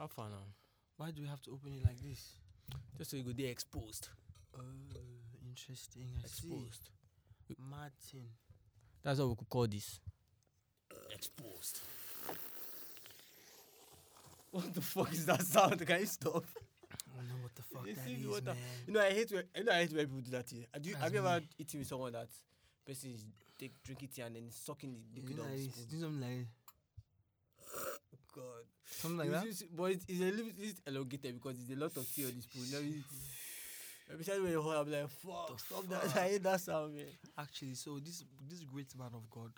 How far now? Why do we have to open it like this? Just so you go there exposed. Oh, interesting. I Exposed. see. Martin. That's what we could call this. Exposed. What the fuck is that sound? Can you stop? I don't know what the fuck You that is, water? man. You know, I hate when you know, I hate when people do that. Here. Have you, have you ever eaten with someone that person is take drinking tea and then sucking the You liquid know, out of the like this. Do something like. Something like that. But it's, it's a little bit elongated because it's a lot of tea on this spoon. Let me, especially when you hold, I'm like, fuck, The stop that. I hate that sound, man. Actually, so this this great man of God.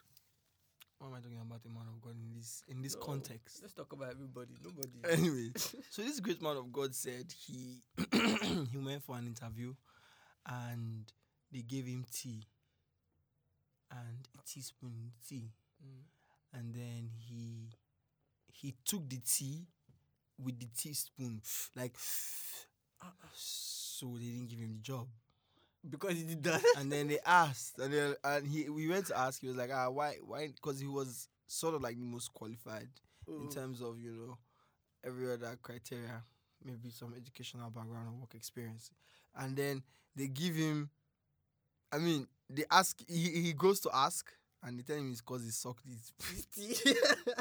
What am I talking about? A man of God in this in this No, context. Let's talk about everybody. Nobody. Anyway, so this great man of God said he he went for an interview, and they gave him tea. And a teaspoon tea, Mm. and then he he took the tea with the teaspoon, like so they didn't give him the job. Because he did that. and then they asked, and then and he we went to ask. He was like, ah, why, why? Because he was sort of like the most qualified in Oh. terms of you know every other criteria, maybe some educational background or work experience, and then they give him. I mean, they ask. He he goes to ask, and they tell him it's because he sucked his.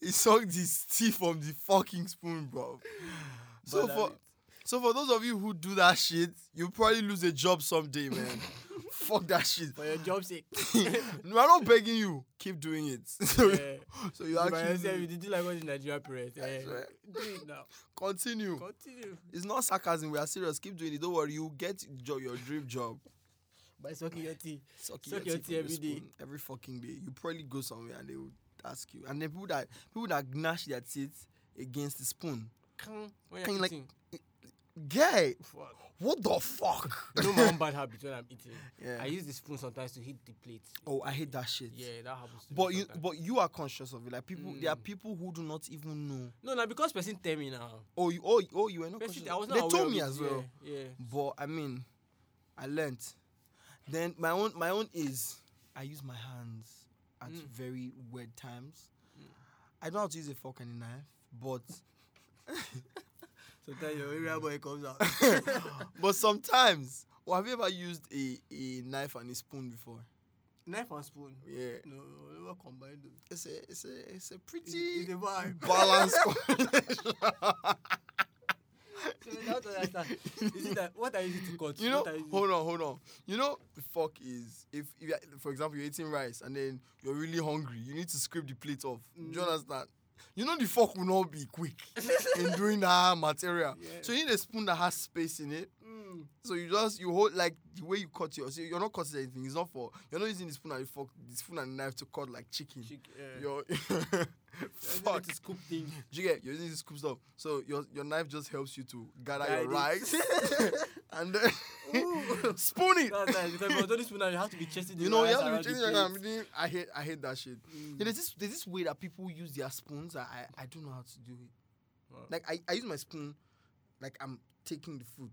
he sucked his tea from the fucking spoon, bro. So But, for so for those of you who do that shit, you'll probably lose a job someday, man. Fuck that shit. for your job's sake. no, I'm not begging you. Keep doing it. so, yeah. so you actually yourself, you did like what the Nigerian parents. That's right. Do it now. continue. Continue. It's not sarcasm. We are serious. Keep doing it. Don't worry. You get your dream job. By sucking your tea. Sucking Suck your your tea every spoon every fucking day. You probably go somewhere and they will ask you. And then people that people that gnash their teeth against the spoon. When Can you're like-. Guy, Fuck. what the fuck? You know my own bad habit when I'm eating. yeah. I use the spoon sometimes to hit the plate. oh, I hate that shit. Yeah, that happens. To But you, sometimes. but you are conscious of it. Like people, there are Mm. people who do not even know. no, no, because person tell me now. Oh, you, oh, oh, you were not Person, conscious. I was not they told me it, as well. Yeah, yeah. But I mean, I learnt. Then my own, my own is I use my hands at Mm. very weird times. Mm. I know how to use a fork and a knife, but Sometimes your area boy comes out. but sometimes. Have you ever used a, a knife and a spoon before? Knife and spoon. Yeah, No, never combine them. it's a it's a it's a pretty It's, it's a balanced combination. So I don't. Is it that what are you using to cut? You know, What are you hold on, hold on. You know, the fork is if, if you for example, you're eating rice and then you're really hungry, you need to scrape the plate off. Do you Mm. understand? You know, the fork will not be quick in doing that material. Yeah. So you need a spoon that has space in it. Mm. So you just you hold like the way you cut your. So you're not cutting anything. It's not for you're not using the spoon and the fork, the spoon and the knife to cut like chicken. Chick, yeah. You're Fuck. To scoop things. Do you get? You're using the scoop stuff. So your your knife just helps you to gather Guide your rice and then spoon it. That's nice because for spoon you have to be chasing You know, you have to be chasing I hate, I hate that shit. Mm. Yeah, there's this, there's this way that people use their spoons. I, I, I don't know how to do it. Wow. Like I, I use my spoon, like I'm taking the food.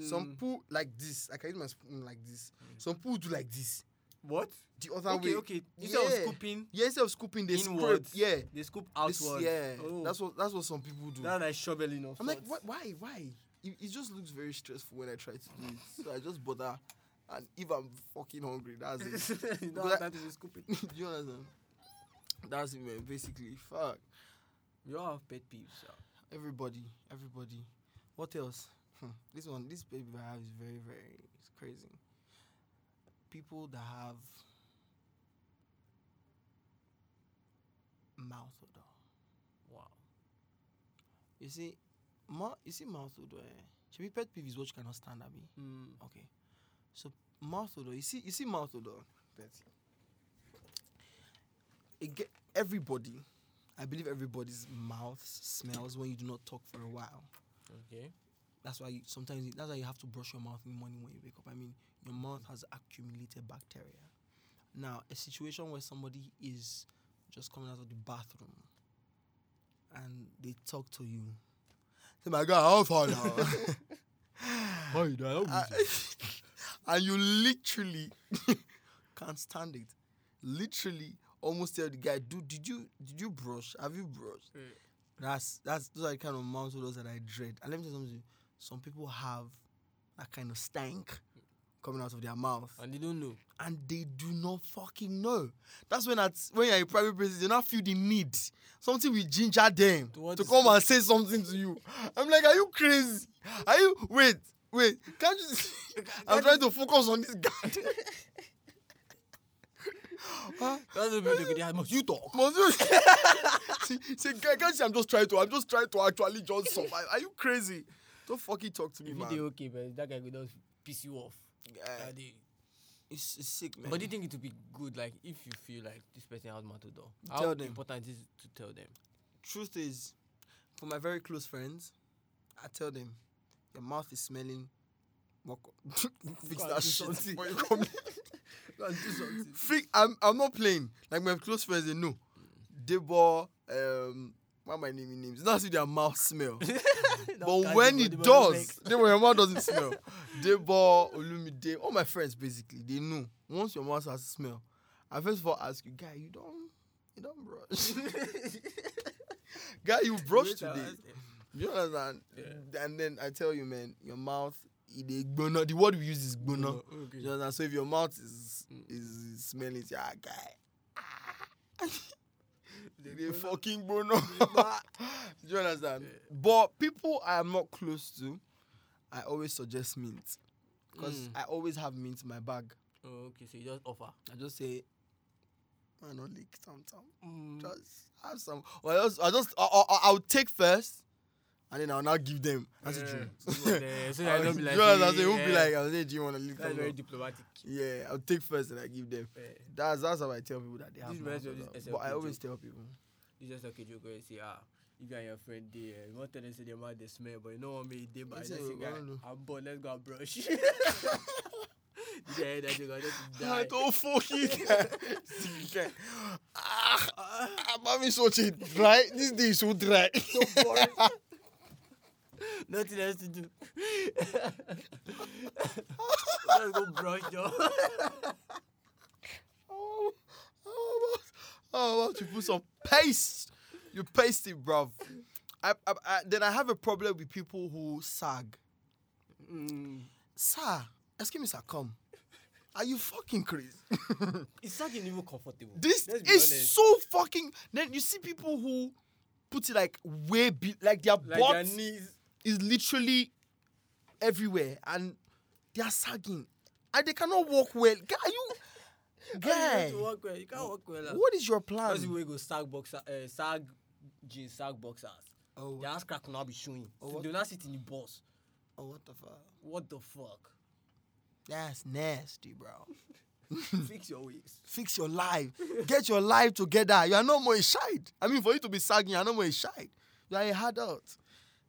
Some Mm. people like this. I can use my spoon like this. Mm. Some people do like this. what? The other Okay, way. okay. Instead of Yeah. scooping, Yeah, instead of scooping, they Inwards. scrape. Yeah. they scoop This- outward. yeah. Oh. That's what that's what some people do. That's like shoveling of I'm like, what? Why? Why? It, it just looks very stressful when I try to do it. So I just bother. And if I'm fucking hungry, that's it. you don't have time to be scooping. do you understand? That's it, man. Basically, fuck. We all have pet peeves. yeah. Everybody, everybody. What else? Hmm. This one, this baby I have is very, very it's crazy. People that have mouth odor. Wow. You see, mouth. You see mouth odor. Eh? Should be pet peeve is what you cannot stand, Abby. Mm. Okay. So mouth odor. You see, you see mouth odor. Betty. It get everybody. I believe everybody's mouth smells when you do not talk for a while. Okay. That's why you, sometimes you- that's why you have to brush your mouth in the morning when you wake up. I mean, your mouth has accumulated bacteria. Now, a situation where somebody is just coming out of the bathroom and they talk to you. Say, my God, how far now? How you doing? And you literally can't stand it. Literally, almost tell the guy, "Dude, did you did you brush? Have you brushed?" Mm. That's that's those are the kind of mouth odors that I dread. And let me tell you something. Some people have that kind of stank coming out of their mouth, And they don't know. and they do not fucking know. That's when at when you're in private places, they not feel the need. Something will ginger them To to come and say something to you. I'm like, are you crazy? Are you wait, wait? Can't you? I'm trying to focus on this guy. Huh? That's the people they must you talk. Must you- see, see, can't you see I'm just trying to, I'm just trying to actually just survive. Are you crazy? Don't fucking talk to me, If man. dey okay, but that guy will just piss you off. Yeah, it's, it's sick, man. But do you think it would be good, like, if you feel like this person has odor? You How tell them. important is to tell them? truth is, for my very close friends, I tell them, your mouth is smelling. Fix that shit you come. Go and do something. Fix. I'm. I'm not playing. Like my close friends, they know. Debo, um, what am I naming names? Not if their mouth smell. but when it does, then when your mouth doesn't smell. Debo, Olumide, all my friends basically, they know. Once your mouth has smell, I first of all ask you, guy, you don't, you don't brush. guy, you brush today. You understand? Yeah. And then I tell you, man, your mouth, gbona. The word we use is gbona. Okay. You understand? So if your mouth is Mm. is smelling, it's your guy, They they fucking gbona. Do you understand? But people I am not close to, I always suggest mint because Mm. I always have mint in my bag. Oh, okay, so you just offer. I just say, I don't leak some, some. Mm. Just have some. Or I just, I just, I, I, I'll take first, and then I'll now give them. That's a Yeah. So I don't be like, you understand? So "Hey, it won't be eh." like, I'll say, do you want to leak That's very diplomatic. Yeah, I'll take first and I give them. Eh, That's that's how I tell people that they have. This this But I always tell people. You just like a joke where you say, ah, if you and your friend there, you want to tell them say their mouth they smell, but you know what me they by Yes, just sir, say, guy. I'm bored, let's go brush. yeah, that joke, I just I die. don't fucking. ah, I'm having such a dry. This day is so dry. so boring. Nothing else to do. Let's go brush, oh, oh, oh, about you put some paste. You paste it, bruv. I, I, I, then I have a problem with people who sag. Mm. Sir, excuse me, sir, come. Are you fucking crazy? It's not even comfortable. this is so fucking. Then you see people who put it like way be like their like butt their knees. Is literally everywhere and they are sagging and they cannot walk well. Guy, are you guy? you walk well? You can't walk well. ah. What is your plan? The way you go sag boxer, uh, sag jeans, sag boxers. Oh, Their ass crack will not be showing. Oh, So what- they will not sit in the bus. oh, what the fuck? What the fuck? That's nasty, bro. Fix your ways. Fix your life. Get your life together. You are no more a child. I mean, for you to be sagging, you are no more a child. You are a adult.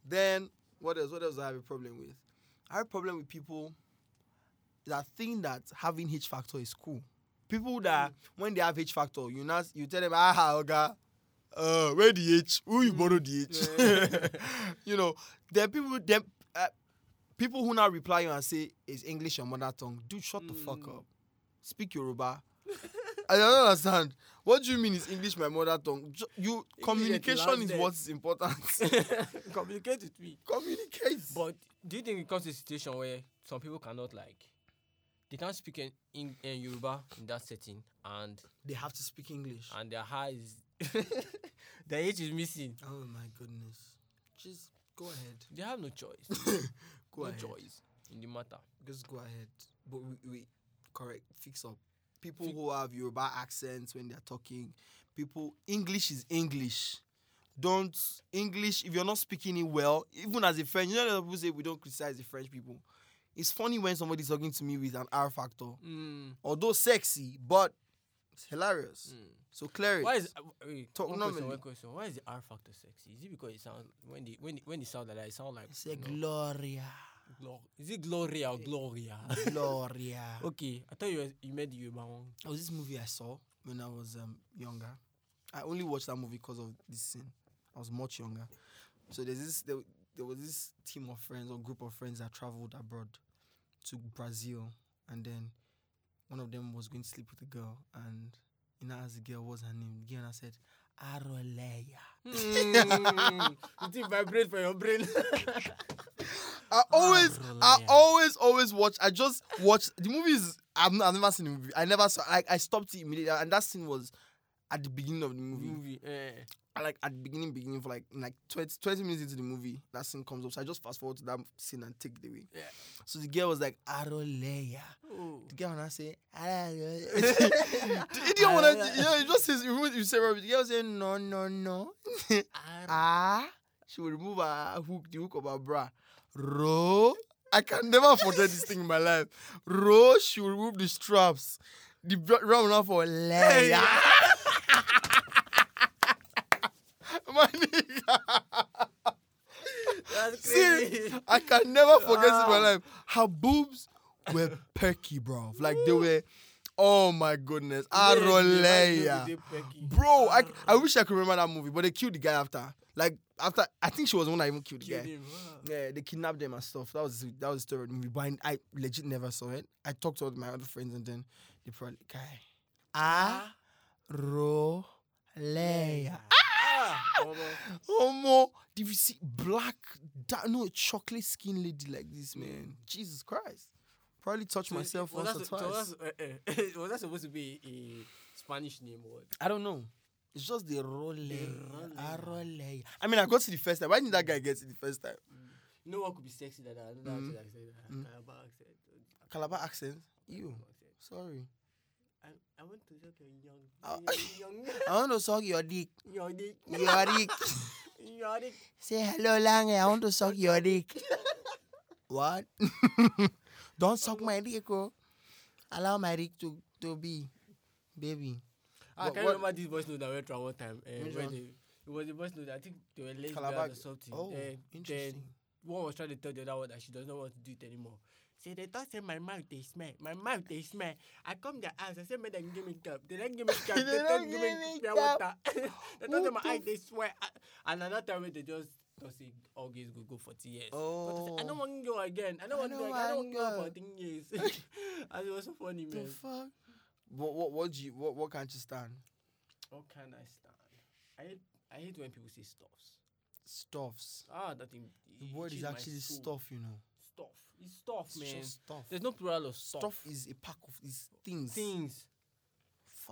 Then what else? What else I have a problem with? I have a problem with people that think that having H factor is cool. People that when they have H factor, you not you tell them, ah, okay, uh, where the H? Who you borrow the H? you know, there are people uh, people who now reply you and say, "Is English your mother tongue?" Dude, shut the fuck Mm. up. Speak Yoruba. I don't understand. What do you mean is English my mother tongue? Ju- You communication is what's important. Communicate with me. Communicate. But do you think it comes to a situation where some people cannot like they can't speak in, in, in Yoruba in that setting and they have to speak English. and their high is their age is missing. Oh my goodness. Just go ahead. They have no choice. Go no ahead. choice in the matter. Just go ahead. But we, we correct. Fix up. People who have Yoruba accents when they're talking. People English is English. Don't English if you're not speaking it well. Even as a French, you know, people say we don't criticize the French people. It's funny when somebody's talking to me with an R factor, Mm, although sexy, but it's hilarious. mm. So clear it. Why is uh, wait, Talk one question, one question. Why is the R factor sexy? Is it because it sounds when the when the, when it sounds like that, it sounds like It's a you know, Gloria. Glor- Is it Gloria or Gloria? Gloria. okay, I thought you were, you made the Yoruba one. It was this movie I saw when I was um, younger. I only watched that movie because of this scene. I was much younger. So there's this there, there was this team of friends or group of friends that traveled abroad to Brazil and then one of them was going to sleep with a girl and you know as the girl was her name, the girl and I said, Aroleya. Mm, it vibrate for your brain. I always, I always, always watch. I just watch the movies. I've, I've never seen the movie. I never saw. Like I stopped it immediately, and that scene was at the beginning of the movie. Movie. Eh. Like at the beginning, beginning for like like 20, 20 minutes into the movie, that scene comes up. So I just fast forward to that scene and take it away. Yeah. So the girl was like, Aroleya. Oh. The girl and I say, the idiot wanna, yeah, it just says, you you say, the girl say, no, no, no. ah, she will remove her hook, the hook of her bra. Ro, I can never forget this thing in my life. Ro, she will remove the straps. The will not for Leia. my nigga. That's See. I can never forget it in my life. Her boobs were perky, bro. Like they were. Oh my goodness, Aroleya, bro. I, I wish I could remember that movie, but they killed the guy after. Like after, I think she was the one that even killed the guy. Yeah, they kidnapped them and stuff. That was that was the story of the movie. But I, I legit never saw it. I talked to all my other friends and then they probably guy. Ah, Omo. Oh more, did you see black, da- no chocolate skin lady like this, man? Jesus Christ. Probably touch So myself once or twice. So was, uh, uh, was that supposed to be a Spanish name word? I don't know. It's just the role. Aroleya. I mean, I got to the first time. Why didn't that guy get to the first time? You know what could be sexy that? I don't know Mm. how to say that. Mm. Calabar accent. Calabar accent. You. Sorry. I, I want to suck your young, Ah. young, I want to suck your dick. your dick, Your dick. your dick. Say hello, Lange. I want to suck your dick. what? Don't suck my dick, oh. Allow my dick to, to be. Baby. I What- can what- remember this voice note that went around one time. Uh, Which when one? they, it was a voice note. I think they were Calabar- or something. Oh, then, interesting. One was trying to tell the other one that she does not want to do it anymore. Say they thought say my mouth they smell. My mouth they smell. I come their house. I say make them give me cup. They don't give me cup. They they don't give me cup. water. they thought my the eye they swear. And another time they just don't say always go go for years. But I, I don't Oh. want to go again. I don't want to go. I don't want want to go for ten years. and it was so funny, The man. fuck? What, what, what, do you, what, what can't you stand? How can I stand? I hate, I hate when people say stuffs. Stuffs. Ah, that thing. The word is actually stuff, you know. Stuff. It's stuff, It's man. just stuff. There's no plural of stuff. Stuff is a pack of these things. things.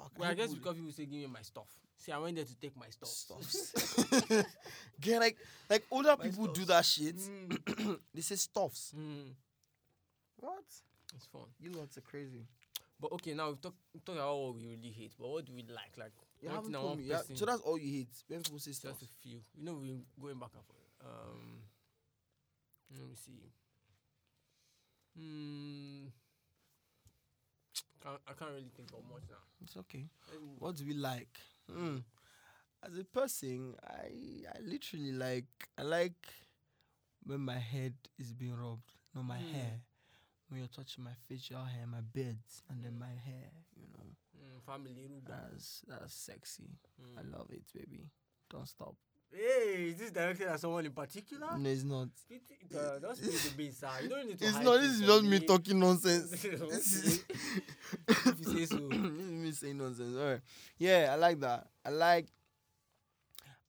Fuck. Well, I guess would- because people say, "Give me my stuff." See, I went there to take my stuff. stuffs. Get like like older My people do that shit. Mm. they say stuffs. Mm. What? It's fun. You lots are crazy. But okay, now we've talked we talked about what we really hate, but what do we like? Like You haven't thing told me. Yeah, so that's all you hate when people say stuff. just a few. You know, we're going back and forth. Um, let me see. Hmm. Can't, I can't really think of much now. It's okay. What do we like? Hmm. As a person, I I literally like I like when my head is being rubbed, not my Hmm. hair. When you're touching my facial hair, my beards, and then my hair, you know. Mm, family. That's that's sexy. I Mm. love it, baby. Don't stop. Hey, is this directed at someone in particular? No, it's not. It, it, uh, spill the sir. You don't need to. It's not. This is just me talking nonsense. Okay. This is- If you say so. this is me saying nonsense. All right. Yeah, I like that. I like.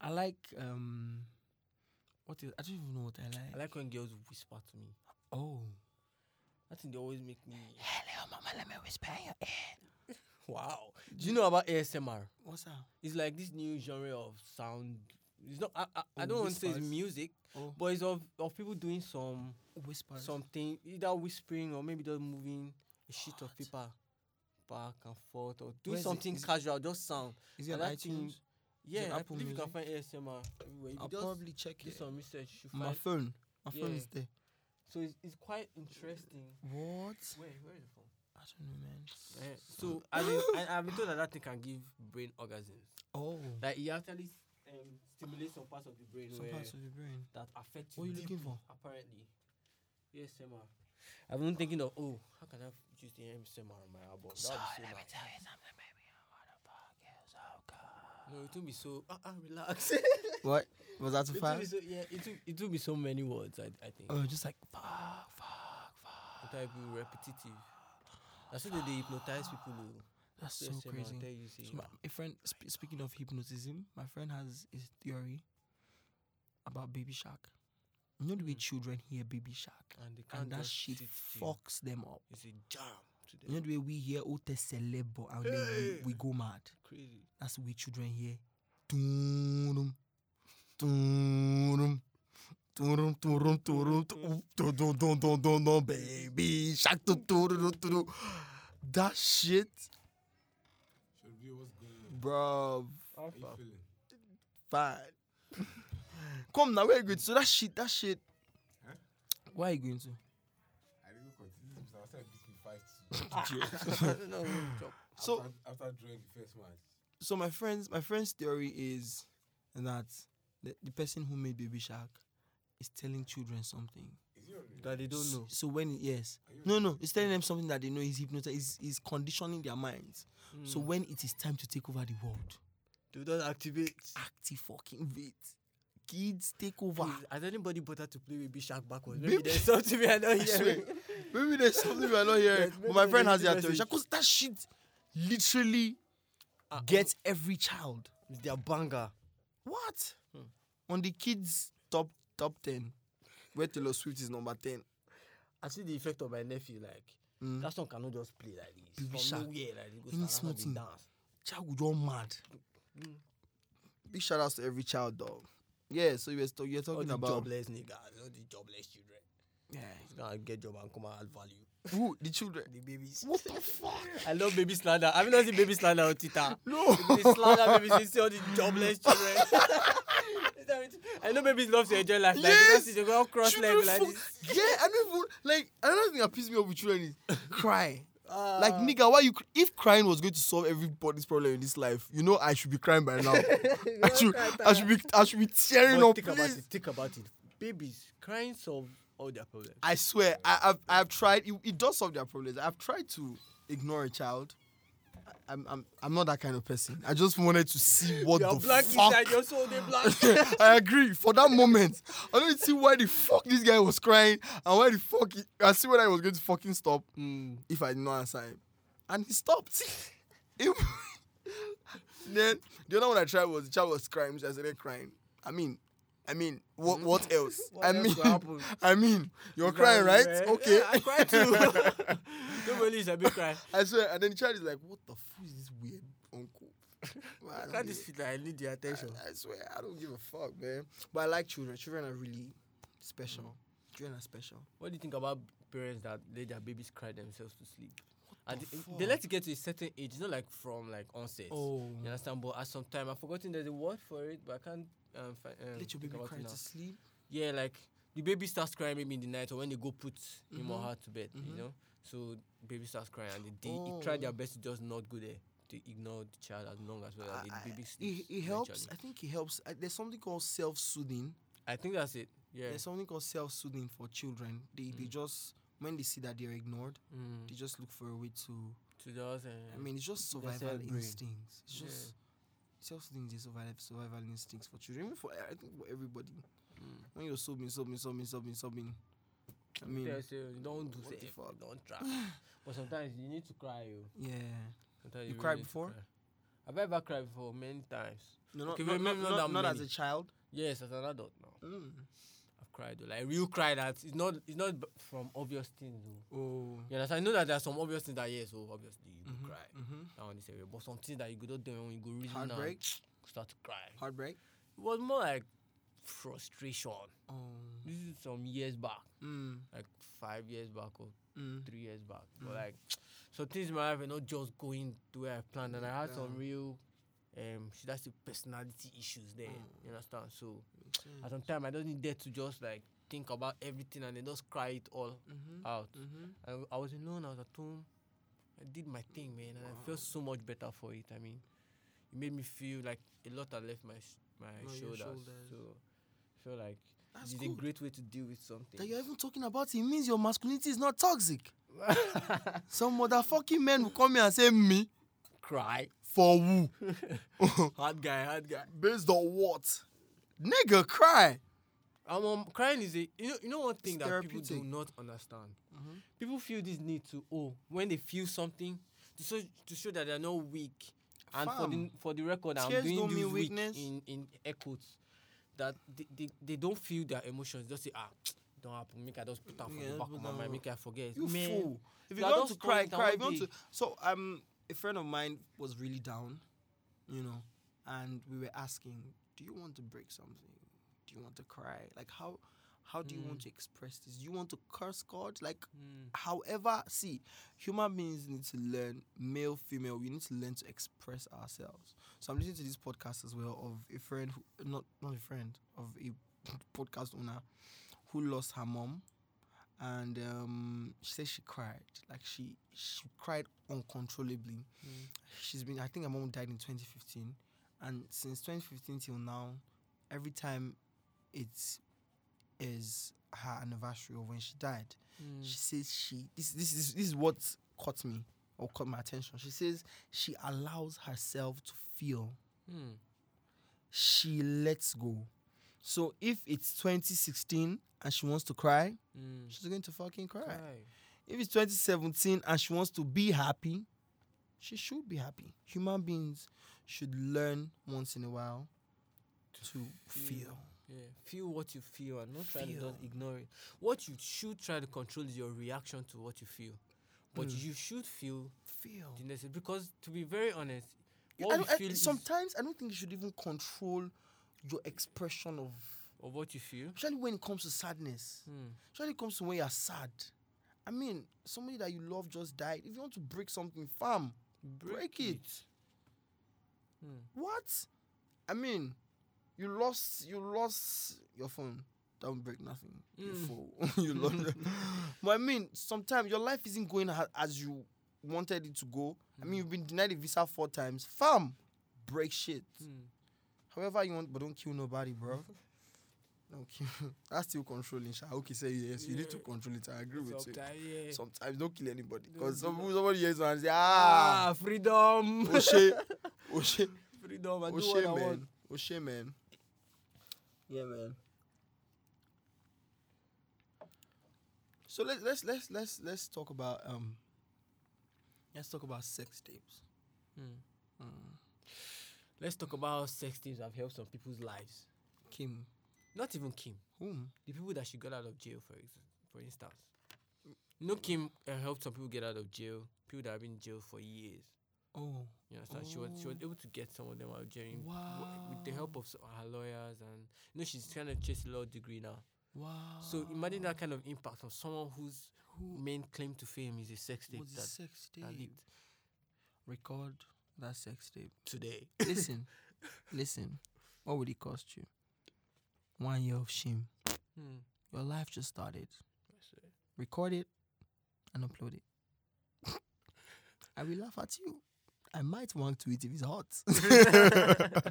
I like um. What is? I don't even know what I like. I like when girls whisper to me. oh. I think they always make me. Hello, mama. Let me whisper in your ear. Wow. Do you know about ASMR? What's that? It's like this new genre of sound. It's not. I, I, I don't want to say it's music, Oh, but it's of, of people doing some whispers. something either whispering or maybe just moving a sheet of paper back and forth or Where doing is it? something it- casual, just sound. Is it on that thing- iTunes? Yeah, I Apple believe you can Music? find ASMR everywhere. I'll you just probably check do it. some research, you My phone. My phone is there. So it's, it's quite interesting. What? Where where is the phone? I don't know, man. Eh, so I mean, I, I've been told that that thing can give brain orgasms. Oh. Like it actually um, stimulates some parts of the brain Some parts of the brain. that affect What are you looking for? Apparently, yes, Emma. I've been thinking of oh, how can I use the ASMR on my album? That would be so nice. tell you something, baby. What the fuck is so good? No, it will be so. Ah, ah, relax. What? Was that too it fast? so. Yeah, it will. It will be so many words. I, I think. Oh, just like fuck, fuck, fuck. It will be repetitive. That's why they, they hypnotize people. Who, That's so Yes, sir, man, crazy. tell you, say, So my, a friend, sp- speaking of hypnotism, my friend has his theory about baby shark. You know the way Mm. children hear baby shark, and they can't and that just shit sit still. fucks them up. It's a jam to them. You know the way we hear Ote Celebo and then we, we go mad. Crazy. That's the way children hear. Dun-dum, dun-dum, dun-dum, dun-dum, dun- dun- dun- dun- dun- dun- dun, Baby shark. dun- dun- dun- dun- dun. That shit, Should be what's going on. Bro. How you feeling? Fine. Come now, where you going to? So that shit, that shit. Huh? Where are you going to? I didn't continue this. I said beat me five two. no, chop. So- after, after drawing the first match, So my friends, my friend's theory is that the, the person who made Baby Shark is telling children something. is he already? that they don't know. So when yes, Are no, no, it's telling them something that they know He's hypnotizing, is is conditioning their minds. So Mm. when it is time to take over the world, they don't activate. active fucking wait, kids take over. Please, Has anybody bothered to play Baby Shark backwards? Baby- Maybe there's something we are not hearing. Maybe there's something we are not hearing. Yes, but my friend has the theory because that shit literally Ah, gets every child. It's their banger. What? Hmm. On the kids top top ten, where Taylor Swift is number ten. I see the effect of my nephew. Like Mm. that song cannot just play like this. Baby From Shark. nowhere, like it goes Any around small thing. dance. Child would all mad. Mm. Big shout outs to every child, dog. Yeah, so you're, st- you're All talking the about jobless niggas, all the jobless children. yeah. It's gonna get job and come and add value. Who the children? The babies. What the fuck? I love baby slander. I've not seen baby slander on Twitter? No. They slander babies, they see all the jobless children. I know babies love to enjoy life. Like, Yes! see they go cross legs like this. yeah, I don't even like another thing that pisses me off with children is cry. like Ah. nigga, why you? If crying was going to solve everybody's problem in this life, you know I should be crying by now. I should, I should be, I should be tearing But up. think about it. Think about it. Babies crying solve all their problems. I swear, I, I've, I've tried. It, it does solve their problems. I've tried to ignore a child. I'm, I'm, I'm not that kind of person. I just wanted to see what You're the black fuck. inside your soul, they black. I agree. For that moment, I don't see why the fuck this guy was crying and why the fuck he, I see when I was going to fucking stop mm. if I did not answer him, and he stopped. Then the other one I tried was the child was crying, so I started crying. I mean, I mean, what mm-hmm. what else? What I mean? I mean, you're You crying, right? Okay. Yeah, I cry too. Don't believe I be crying. I swear, and then the child is like, "What the fuck is this weird uncle?" Man, I just feel like I need the attention. I, I swear, I don't give a fuck, man. But I like children. Children are really special. Mm. Children are special. What do you think about parents that let their babies cry themselves to sleep? And the they- let it get to a certain age, it's not like from like onset. Oh, You understand? But at some time, I've forgotten there's a word for it, but I can't um, fi- um, let your baby cry to sleep. Yeah, like the baby starts crying maybe in the night or when they go put him or Mhm. her to bed, Mhm. you know. So baby starts crying and they, they, they try Oh. their best to just not go there to ignore the child as long as well the baby sleeps. it, it helps. I think it helps. Uh, There's something called self-soothing. I think that's it. Yeah. There's something called self-soothing for children. They they Mm. just when they see that they're ignored, Mm. they just look for a way to. To just, uh, I mean, it's just survival instincts. It's Yeah. Just self-soothing is survival survival instincts for children. Even for I think for everybody. mm. When you're sobbing, sobbing, sobbing, sobbing, sobbing. I mean, Yeah, so don't do the fuck? don't try. but sometimes you need to cry. Yo. yeah. Sometimes You really cried before? cry. Have I ever cried before? Many times. No, not, Okay, not, not, not not, as a child. Yes, as an adult now. Mm. Cried though. Like real cry that it's not it's not from obvious things though. Oh. You understand? I know that there are some obvious things that yes, so obviously you Mhm, go cry. mhm. That one is area. But something that you go do when you go reason Heartbreak. start to cry. Heartbreak. It was more like frustration. Oh. This is some years back. Mm. Like five years back or Mm. three years back. But Mm. like so things in my life were not just going the way I planned and I had some real um should I say personality issues there. Mm. You understand? So Sense. at some time I don't need there to just like think about everything and then just cry it all Mhm. out. Mhm. I, I was alone, I was at home. I did my thing, man, and I felt so much better for it. I mean, it made me feel like a lot had left my sh- my shoulders. shoulders. So I feel like That's it's good. a great way to deal with something. That you're even talking about it means your masculinity is not toxic. Some motherfucking men will come here and say me Cry. for who? Hard guy, hard guy. Based on what? Nigga, cry. Um, um, crying is a you know you know one thing It's that people do not understand. Mhm. People feel this need to oh when they feel something to show, to show that they're not weak. And for the for the record, I'm doing this weakness. in in air quotes. That they, they, they don't feel their emotions. Just say ah, don't happen. Make I just put that for Yeah, the back of my mind. Make I forget. You Man, fool. If you are want to cry, cry. If you want to, so um, a friend of mine was really down, you know, and we were asking, "Do you want to break something? Do you want to cry? Like how, how do you want Mm. to express this? Do you want to curse God? Like, Mm, however, see, human beings need to learn, male, female. We need to learn to express ourselves. So I'm listening to this podcast as well of a friend, who, not not a friend, of a podcast owner who lost her mom and um, she said she cried like she she cried uncontrollably mm, she's been i think her mom died in 2015 and since 2015 till now every time it is her anniversary of when she died mm. she says she this this is this is what caught me or caught my attention she says she allows herself to feel Mm, she lets go so if it's 2016 and she wants to cry mm. she's going to fucking cry Cry. if it's 2017 and she wants to be happy, she should be happy. Human beings should learn once in a while to feel. Yeah, feel what you feel and not try to Feel. just ignore it. What you should try to control is your reaction to what you feel. But Mm. you should feel Feel. the necessary because to be very honest, what I- feel is sometimes I don't think you should even control your expression of, of what you feel. especially when it comes to sadness. Mm. Especially when it comes to when you're sad. I mean, somebody that you love just died. If you want to break something, fam, break, it. Mm. What? I mean, you lost you lost your phone. Don't break nothing. You Mm. you lost. but I mean, sometimes your life isn't going as you wanted it to go. I mean, you've been denied a visa four times. Fam, break shit. Mm. However you want, but don't kill nobody, bro. Kill. That's still controlling. Sha. Okay, say yes. You need to control it. I agree with you. Sometimes, yeah. Sometimes don't kill anybody because some, somebody hears and say, ah, ah, freedom. Oshe, Oshe. freedom. I do Oshe, what I man. want. Oshe, man. Yeah, man. So let's let's let's let's let's talk about um. Let's talk about sex tapes. Mm. Mm. Let's talk about sex tapes have helped some people's lives. Kim, Not even Kim. whom? The people that she got out of jail, for ex- for instance. No Kim uh, helped some people get out of jail. People that have been in jail for years. Oh, You understand? She was she was Oh. able to get some of them out of jail in- w- with the help of her lawyers and you know she's trying to chase a law degree now. wow. So imagine that kind of impact on someone whose Who main claim to fame is a sex tape was the that, sex that tape? leaked Record that sex tape. today. listen, listen. What would it cost you? One year of shame. Hmm. Your life just started. I record it and upload it. I will laugh at you. I might want to it if it's hot.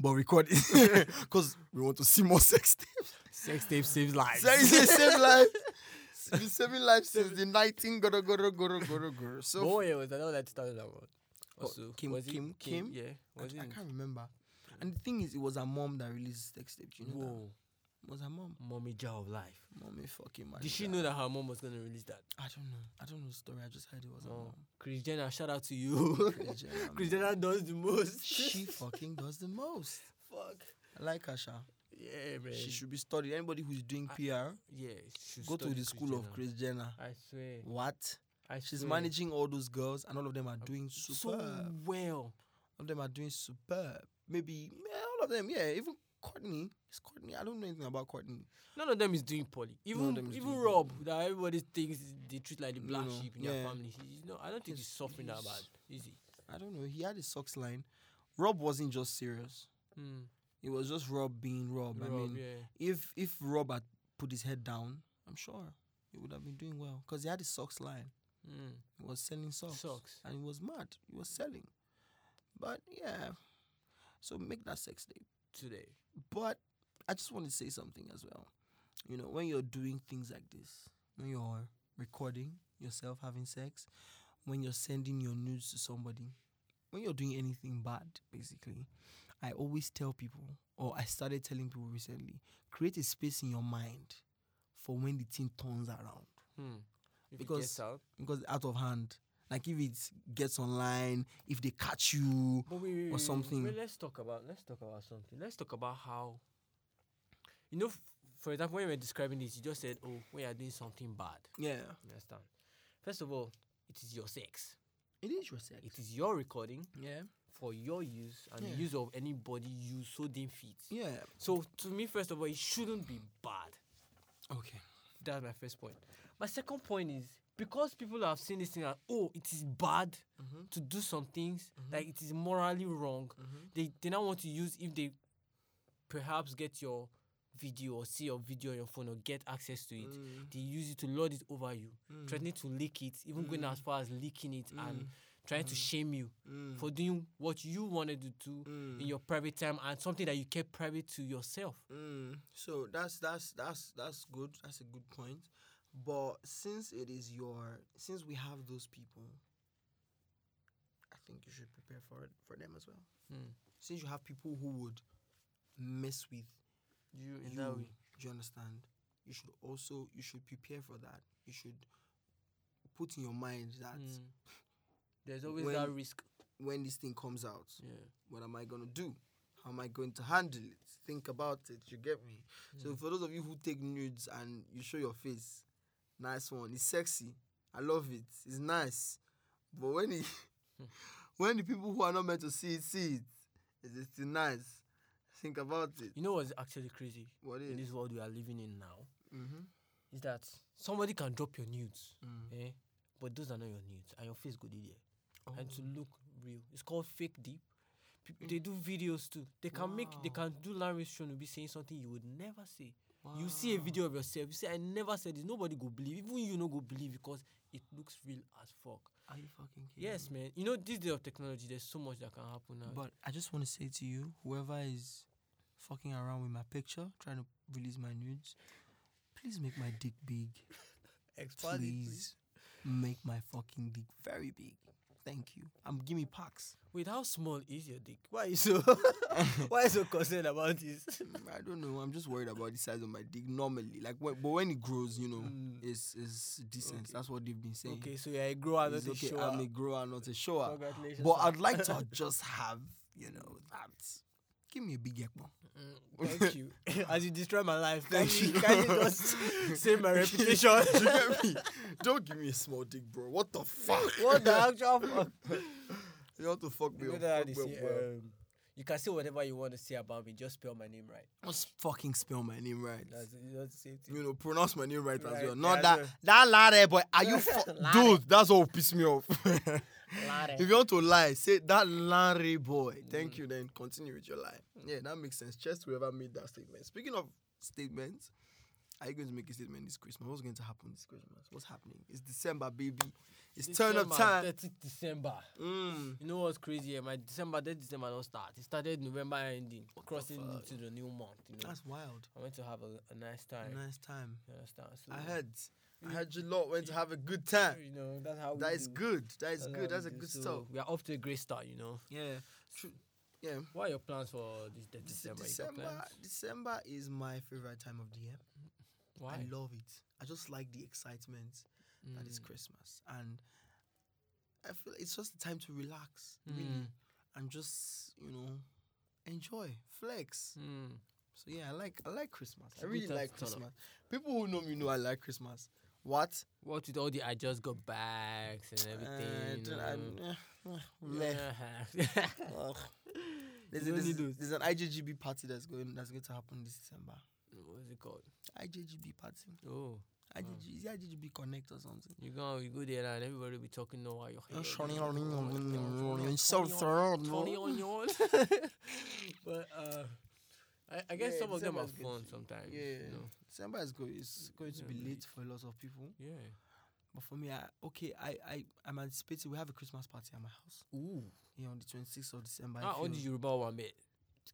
but record it. Because we want to see more sex tapes. Sex tape saves lives. Sex tapes save life. Been saving life since the 19 goro goro goro goro goro. So oh yeah, was another that started that one. Oh, Also, Kim- was it Kim- Kim? Yeah. I, Was I it? can't remember. And the thing is, it was her mom that released sex tape. You know that? Whoa, It was her mom. mommy jar of life. Mommy fucking my Did she know that her mom was gonna release that? I don't know. I don't know the story. I just heard it was her Oh, mom. Kris Jenner, shout out to you. Kris Jenner, Kris. Jenner does the most. she fucking does the most. fuck. I like her, Sha. Yeah, man. She should be studied. Anybody who's doing I- PR, Yeah, go to the Kris school of Jenner. Kris Jenner. I swear. What? I She's swear. managing all those girls, and all of them are doing so well. All of them are doing superb. Maybe all of them, yeah. Even Kourtney. It's Kourtney. I don't know anything about Kourtney. None of them is doing poly. Even of them is even Rob, poly. that everybody thinks they treat like the black No, sheep in yeah. their family. He's no, I don't think he's, He's- suffering that bad. Is he? I don't know. He had his socks line. Rob wasn't just serious. Hmm. It was just Rob being Rob. I mean, yeah. if if Rob had put his head down, I'm sure he would have been doing well because he had his socks line. Hmm. He was selling socks. Socks. And he was mad. He was selling. But yeah. So make that sex tape. Today. But I just want to say something as well. You know, when you're doing things like this, when you're recording yourself having sex, when you're sending your nudes to somebody, when you're doing anything bad, basically, I always tell people, or I started telling people recently, create a space in your mind for when the thing turns around Hmm. Because- out. because out of hand. Like if it gets online, if they catch you. Wait, wait, wait, something. Wait, let's talk about let's talk about something. Let's talk about how you know, f- for example, when you were describing this, you just said, "Oh, when you are doing something bad." Yeah. You understand? First of all, it is your sex. It is your sex. It is your recording Yeah. for your use and Yeah. the use of anybody you so deem fit. Yeah. So to me, first of all, it shouldn't be bad. Okay. That's my first point. My second point is because people have seen this thing and oh, it is bad Mhm. to do some things Mhm. like it is morally wrong. Mhm. They they now want to use if they perhaps get your video or see your video on your phone or get access to it. Mm. They use it to lord it over you, Mm. threatening to leak it, even going Mm. as far as leaking it and Mm. trying to Mm. shame you Mm. for doing what you wanted to do in your private time and something that you kept private to yourself. So that's that's that's that's good. That's a good point. But since it is your since we have those people, I think you should prepare for it for them as well. Mm. Since you have people who would mess with You in you, that way. do you understand? You should also you should prepare for that. You should put in your mind that Mm. There's always when- that risk. when this thing comes out, Yeah. what am I gonna do? How am I going to handle it? Think about it. You get me? So Mm. for those of you who take nudes and you show your face, nice one. It's sexy. I love it. It's nice. But when it, when the people who are not meant to see it see it, it, is it still nice? Think about it. You know what's actually crazy What in this world we are living in now Mm-hmm. is that somebody can drop your nudes, Mm. eh? But those are not your nudes, and your face go there, Oh. and to look real. It's called fake deep. People, they do videos too. They can make, they can do language show and be saying something you would never say. You see a video of yourself, you say, "I never said this." Nobody go believe. Even you no go believe because it looks real as fuck. Are you fucking kidding? Yes, man. You know this day of technology, there's so much that can happen now. But I just want to say to you, whoever is fucking around with my picture, trying to release my nudes, please make my dick big. Please make my fucking dick very big. Thank you. Um, give me packs. Wait, how small is your dick? Why are you so why are you so concerned about this? I don't know. I'm just worried about the size of my dick normally. Like, when, but when it grows, you know, Mm. it's it's decent. Okay. That's what they've been saying. Okay, so you're a grower, not It's a okay. shower. I'm a grower, not a shower. Congratulations. But. I'd like to just have, you know, that. Give me a big ekmo. Mm, Thank you. As you destroy my life, Thank can you, you. can you just save my reputation? you get me? Don't give me a small dick, bro. What the fuck? what the actual fuck? You want to fuck me You know up? fuck me up, um, you can say whatever you want to say about me, just spell my name right. Just fucking spell my name right. That's, that's the same thing. you know, pronounce my name right, as well. Not yeah, that that Larry boy. Are you fu- dude? That's what will piss me off. If you want to lie, say that Larry boy. Thank Mm. you. Then continue with your lie. Yeah, that makes sense. Just whoever made that statement. Speaking of statements, are you going to make a statement this Christmas? What's going to happen this Christmas? What's happening? It's December, baby. It's turn up time. 30th December. Mm. You know what's crazy? eh? My December, that December don't start. It started November ending, What crossing fuck? into the new month. You know, That's wild. I went to have a, a nice time. Nice time. You understand? So, I heard. I heard you lot went to have a good time. You know, that's how we That is do. good. That is That's good. That's a good So, stuff. We are off to a great start. You know. Yeah. True. Yeah. What are your plans for this de- December? December. December is my favorite time of the year. Why? I love it. I just like the excitement that is Mm. Christmas, and I feel it's just a time to relax, really, Mm. and just you know enjoy, flex. Mm. So yeah, I like I like Christmas. I really like to turn up. Christmas. People who know me know I like Christmas. What? What with all the I just got bags and Uh, everything? don't- you know? eh. There's, a, there's, there's an IJGB party that's going that's going to happen this December. What's it called? IJGB party. Oh, IJG, is it IJGB Connect or something? you go, you go there and everybody will be talking no while you're here. you sorry, know, sorry, sorry, so thorough, sorry no? on your But uh, I, I guess Yeah, some of them are fun sometimes. Yeah, You know? December is good. It's going to be late for a lot of people, Yeah. but for me, I, okay, I I I'm anticipating we have a Christmas party at my house. Ooh. Yeah, on the 26th of December. Ah, on the Yoruba one bit.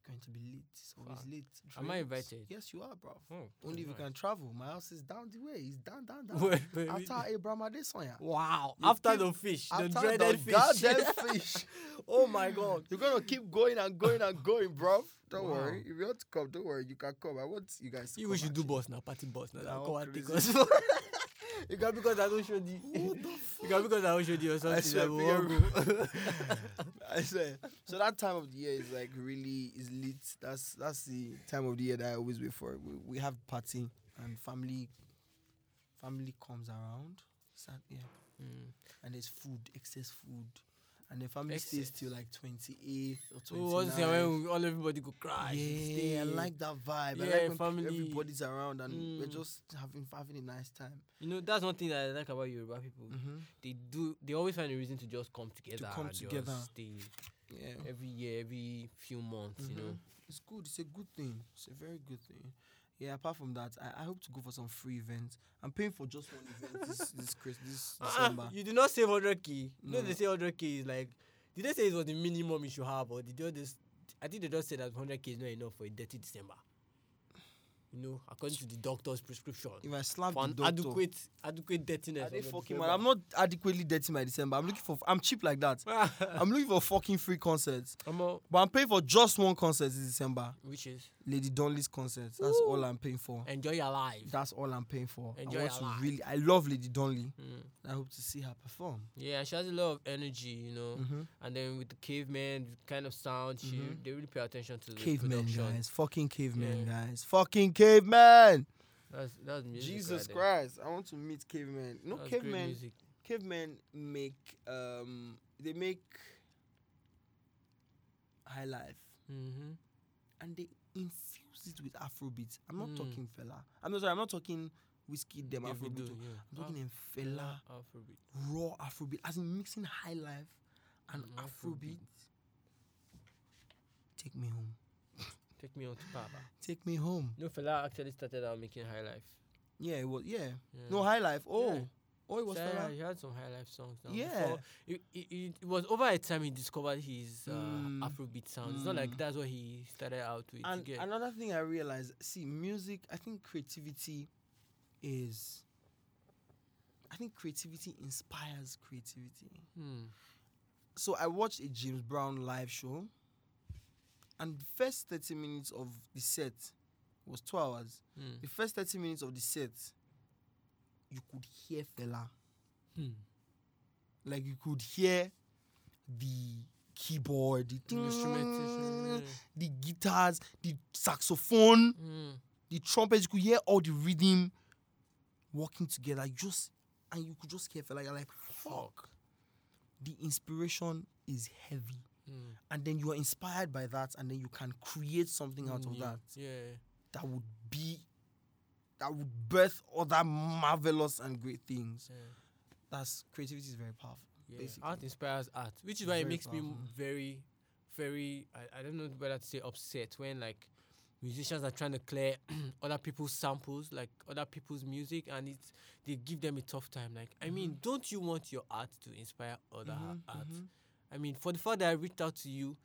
Going to be late. It's always Fuck. late. Am I invited? Yes, you are, bro. Oh, Only if you can travel. My house is down the way. It's down, down, down. Wait, wait, After wait. Abraham Adesanya. Wow. You After keep- the fish, the After dreaded the fish. fish. oh my god. You're gonna keep going and going and going, bro. Don't Wow. worry. If you want to come, don't worry. You can come. I want you guys to You come. we should do boss now, party boss now. Nah, Now all come and take us. You can because I don't show the. What the You can because I don't show the or something. I will bigger- walk go. I swear. So that time of the year is like really is lit. That's that's the time of the year that I always wait for. We, we have party and family family comes around. Sad, yeah. Mm. And there's food, excess food. And the family stays Excess. till like 28th or Oh, what's the when all everybody go cry? Yeah, I like that vibe. I Yeah, like when family. everybody's around and we're Mm. just having having a nice time. You know, that's one thing that I like about Yoruba people. Mm-hmm. They do. They always find a reason to just come together. To come together. Stay Yeah, every year, every few months. You know. Mhm. it's good. It's a good thing. It's a very good thing. Yeah. Apart from that, I, I hope to go for some free events. I'm paying for just one event this this Chris this Ah, December. you did not say 100k. No. they say 100k is like. Did they say it was the minimum you should have, or did they just? I think they just said that 100k is not enough for a dirty December. You know, according to the doctor's prescription. If I slap for the doctor, adequate, adequate dirtiness. Are they fucking man? I'm not adequately dirty my December. I'm looking for. I'm cheap like that. I'm looking for fucking free concerts. I'm all- But I'm paying for just one concert in December. which is Lady Donli's concert. That's all I'm paying for. enjoy your life. That's all I'm paying for. Enjoy I want your to life. really. I love Lady Donli. Mm. I hope to see her perform. Yeah, she has a lot of energy, you know. Mm-hmm. And then with the caveman kind of sound, she Mhm. they really pay attention to the Cavemen, production. guys. Fucking cavemen, Yeah. guys. Fucking cavemen. That's that's music. Jesus right there. Christ. I want to meet caveman. No, That's great cavemen. music. Cavemen make um they make high life Mm-hmm. and they infuse it with Afrobeat. I'm not Mm. talking Fela. I'm not sorry, I'm not talking Wizkid them Afrobeat. Davido, oh. yeah. I'm talking in Ah, Fela Afrobeat. raw Afrobeat. As in mixing high life and Mm, Afrobeat. Take me home. Take me on to Papa. Take me home. No Fela actually started out making high life. Yeah, it was yeah. Yeah. No high life. Oh. Yeah. Oh, it was Fela. he had some high life songs. Now. Yeah. It, it, it, was over a time he discovered his uh, Mm. Afrobeat sound. It's not like Mm. that's what he started out with. And another thing I realized, see, music, I think creativity is I think creativity inspires creativity. Hmm. So I watched a James Brown live show and the first 30 minutes of the set was 2 hours. Hmm. The first 30 minutes of the set you could hear Fela. Hmm. Like you could hear the keyboard, the The instrumentation. the guitars, the saxophone. Hmm. the trumpets, you could hear all the rhythm working together. Just and you could just hear Fela. You're like, fuck. The inspiration is heavy, Hmm. and then you are inspired by that, and then you can create something out Hmm, of yeah. that Yeah. that would be that would birth other marvelous and great things. yeah. That's creativity is very powerful. Yeah, basically. art inspires art, which is why it Very makes me very, very. I, I don't know whether to say upset when like musicians are trying to clear other people's samples, like other people's music, and it's they give them a tough time. Like, I mean, don't you want your art to inspire other ha- Mhm, art? mhm. I mean, for the fact that I reached out to you,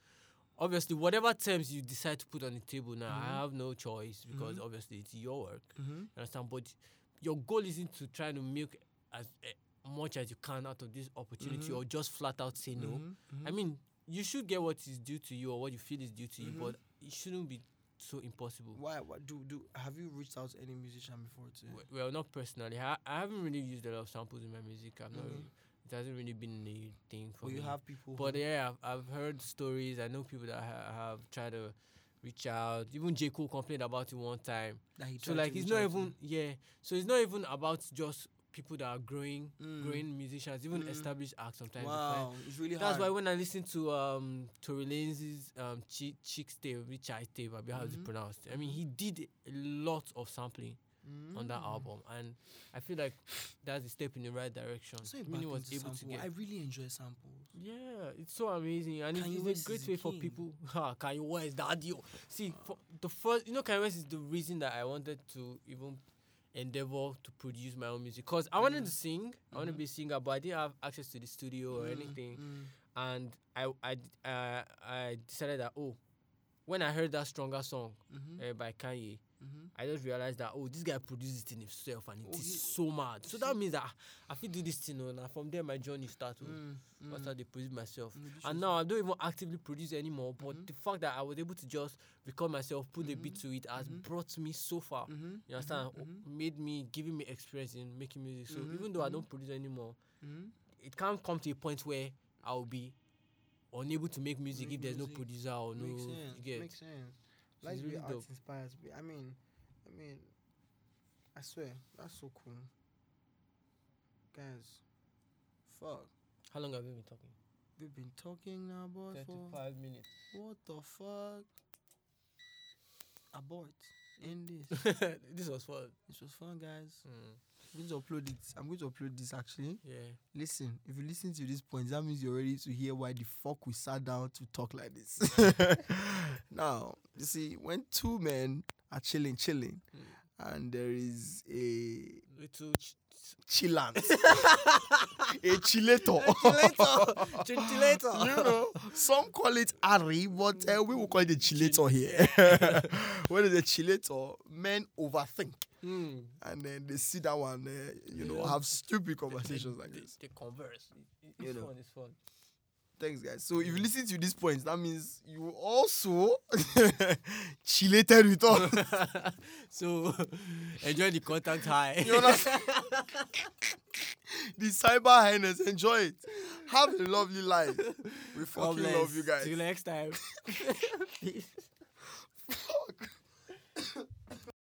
obviously, whatever terms you decide to put on the table now, Mhm. I have no choice because Mhm. obviously it's your work. Mhm. You understand? But your goal isn't to try to milk as eh, much as you can out of this opportunity Mhm. or just flat out say no. Mhm, mhm. I mean, you should get what is due to you or what you feel is due to you, but it shouldn't be so impossible. why? What do do? Have you reached out to any musician before? To W- Well, not personally. I, I haven't really used a lot of samples in my music. I'm not. Mhm. Really, it hasn't really been a thing for or me. you have people? But yeah, I've, I've heard stories. I know people that ha- have tried to reach out. Even J Cole complained about it one time. So like it's not even yeah. So it's not even about just people that are growing, Mm. growing musicians, even Mm. established acts. Sometimes Wow, it's really That's hard. why when I listen to um Tory Lanez's um Chi- Chick's tape, Rich Eye tape, I how it's Mhm. pronounced. I mean, he did a lot of sampling on that Mm. album, and I feel like that's a step in the right direction. So a I mean, bad he thing was able to get. I really enjoy samples. Yeah, it's so amazing, and it's, Kanye it's West a great way for people. Ha, Kanye West, daddy. oh. See, for the first, you know, Kanye West is the reason that I wanted to even endeavor to produce my own music. Cause I wanted Mm. to sing, I wanted to be a singer, but I didn't have access to the studio or Mm, anything. mm. And I, I, uh, I decided that oh, when I heard that stronger song Mhm. uh, by Kanye, Mhm. I just realized that oh, this guy produced it in himself and it Oh, is he- so mad. So that means that ah, I feel do this thing, oh, and from there my journey started. Mm, That's mm. how they produce myself. Mm, And now I don't even actively produce anymore. But Mhm. the fact that I was able to just record myself, put a beat to it, has Mhm. brought me so far. Mhm, You understand? Made me, giving me experience in making music. So even though I don't produce anymore, it can't come to a point where I'll be unable to make music Make if there's music. no producer or no. Makes you sense. get. Makes sense. So Like it's the really art inspires me. I mean, I mean, I swear that's so cool, guys. Fuck, How long have we been talking? we've been talking now, boy. For Thirty-five minutes. what the fuck? Abort. End this. this was fun. this was fun, guys. Mm, I'm going to upload it. I'm going to upload this actually. yeah. Listen, if you listen to this point, that means you're ready to hear why the fuck we sat down to talk like this. now, you see, when two men are chilling, chilling, Mm. and there is a Little ch- chillant, a chillator. Chillator. Chillator. you know, some call it Ari, but uh, we will call it a chillator here. when it's a chillator, men overthink. Mm. And then they see that one, uh, you know, have stupid conversations like they, this. They converse. It- it- You it's know. fun. It's fun. Thanks, guys. So if you listen to these points, that means you also chillated with us. so enjoy the contact high. You understand? the cyber highness, enjoy it. Have a lovely life. We fucking bless. love you guys. See you next time. Peace.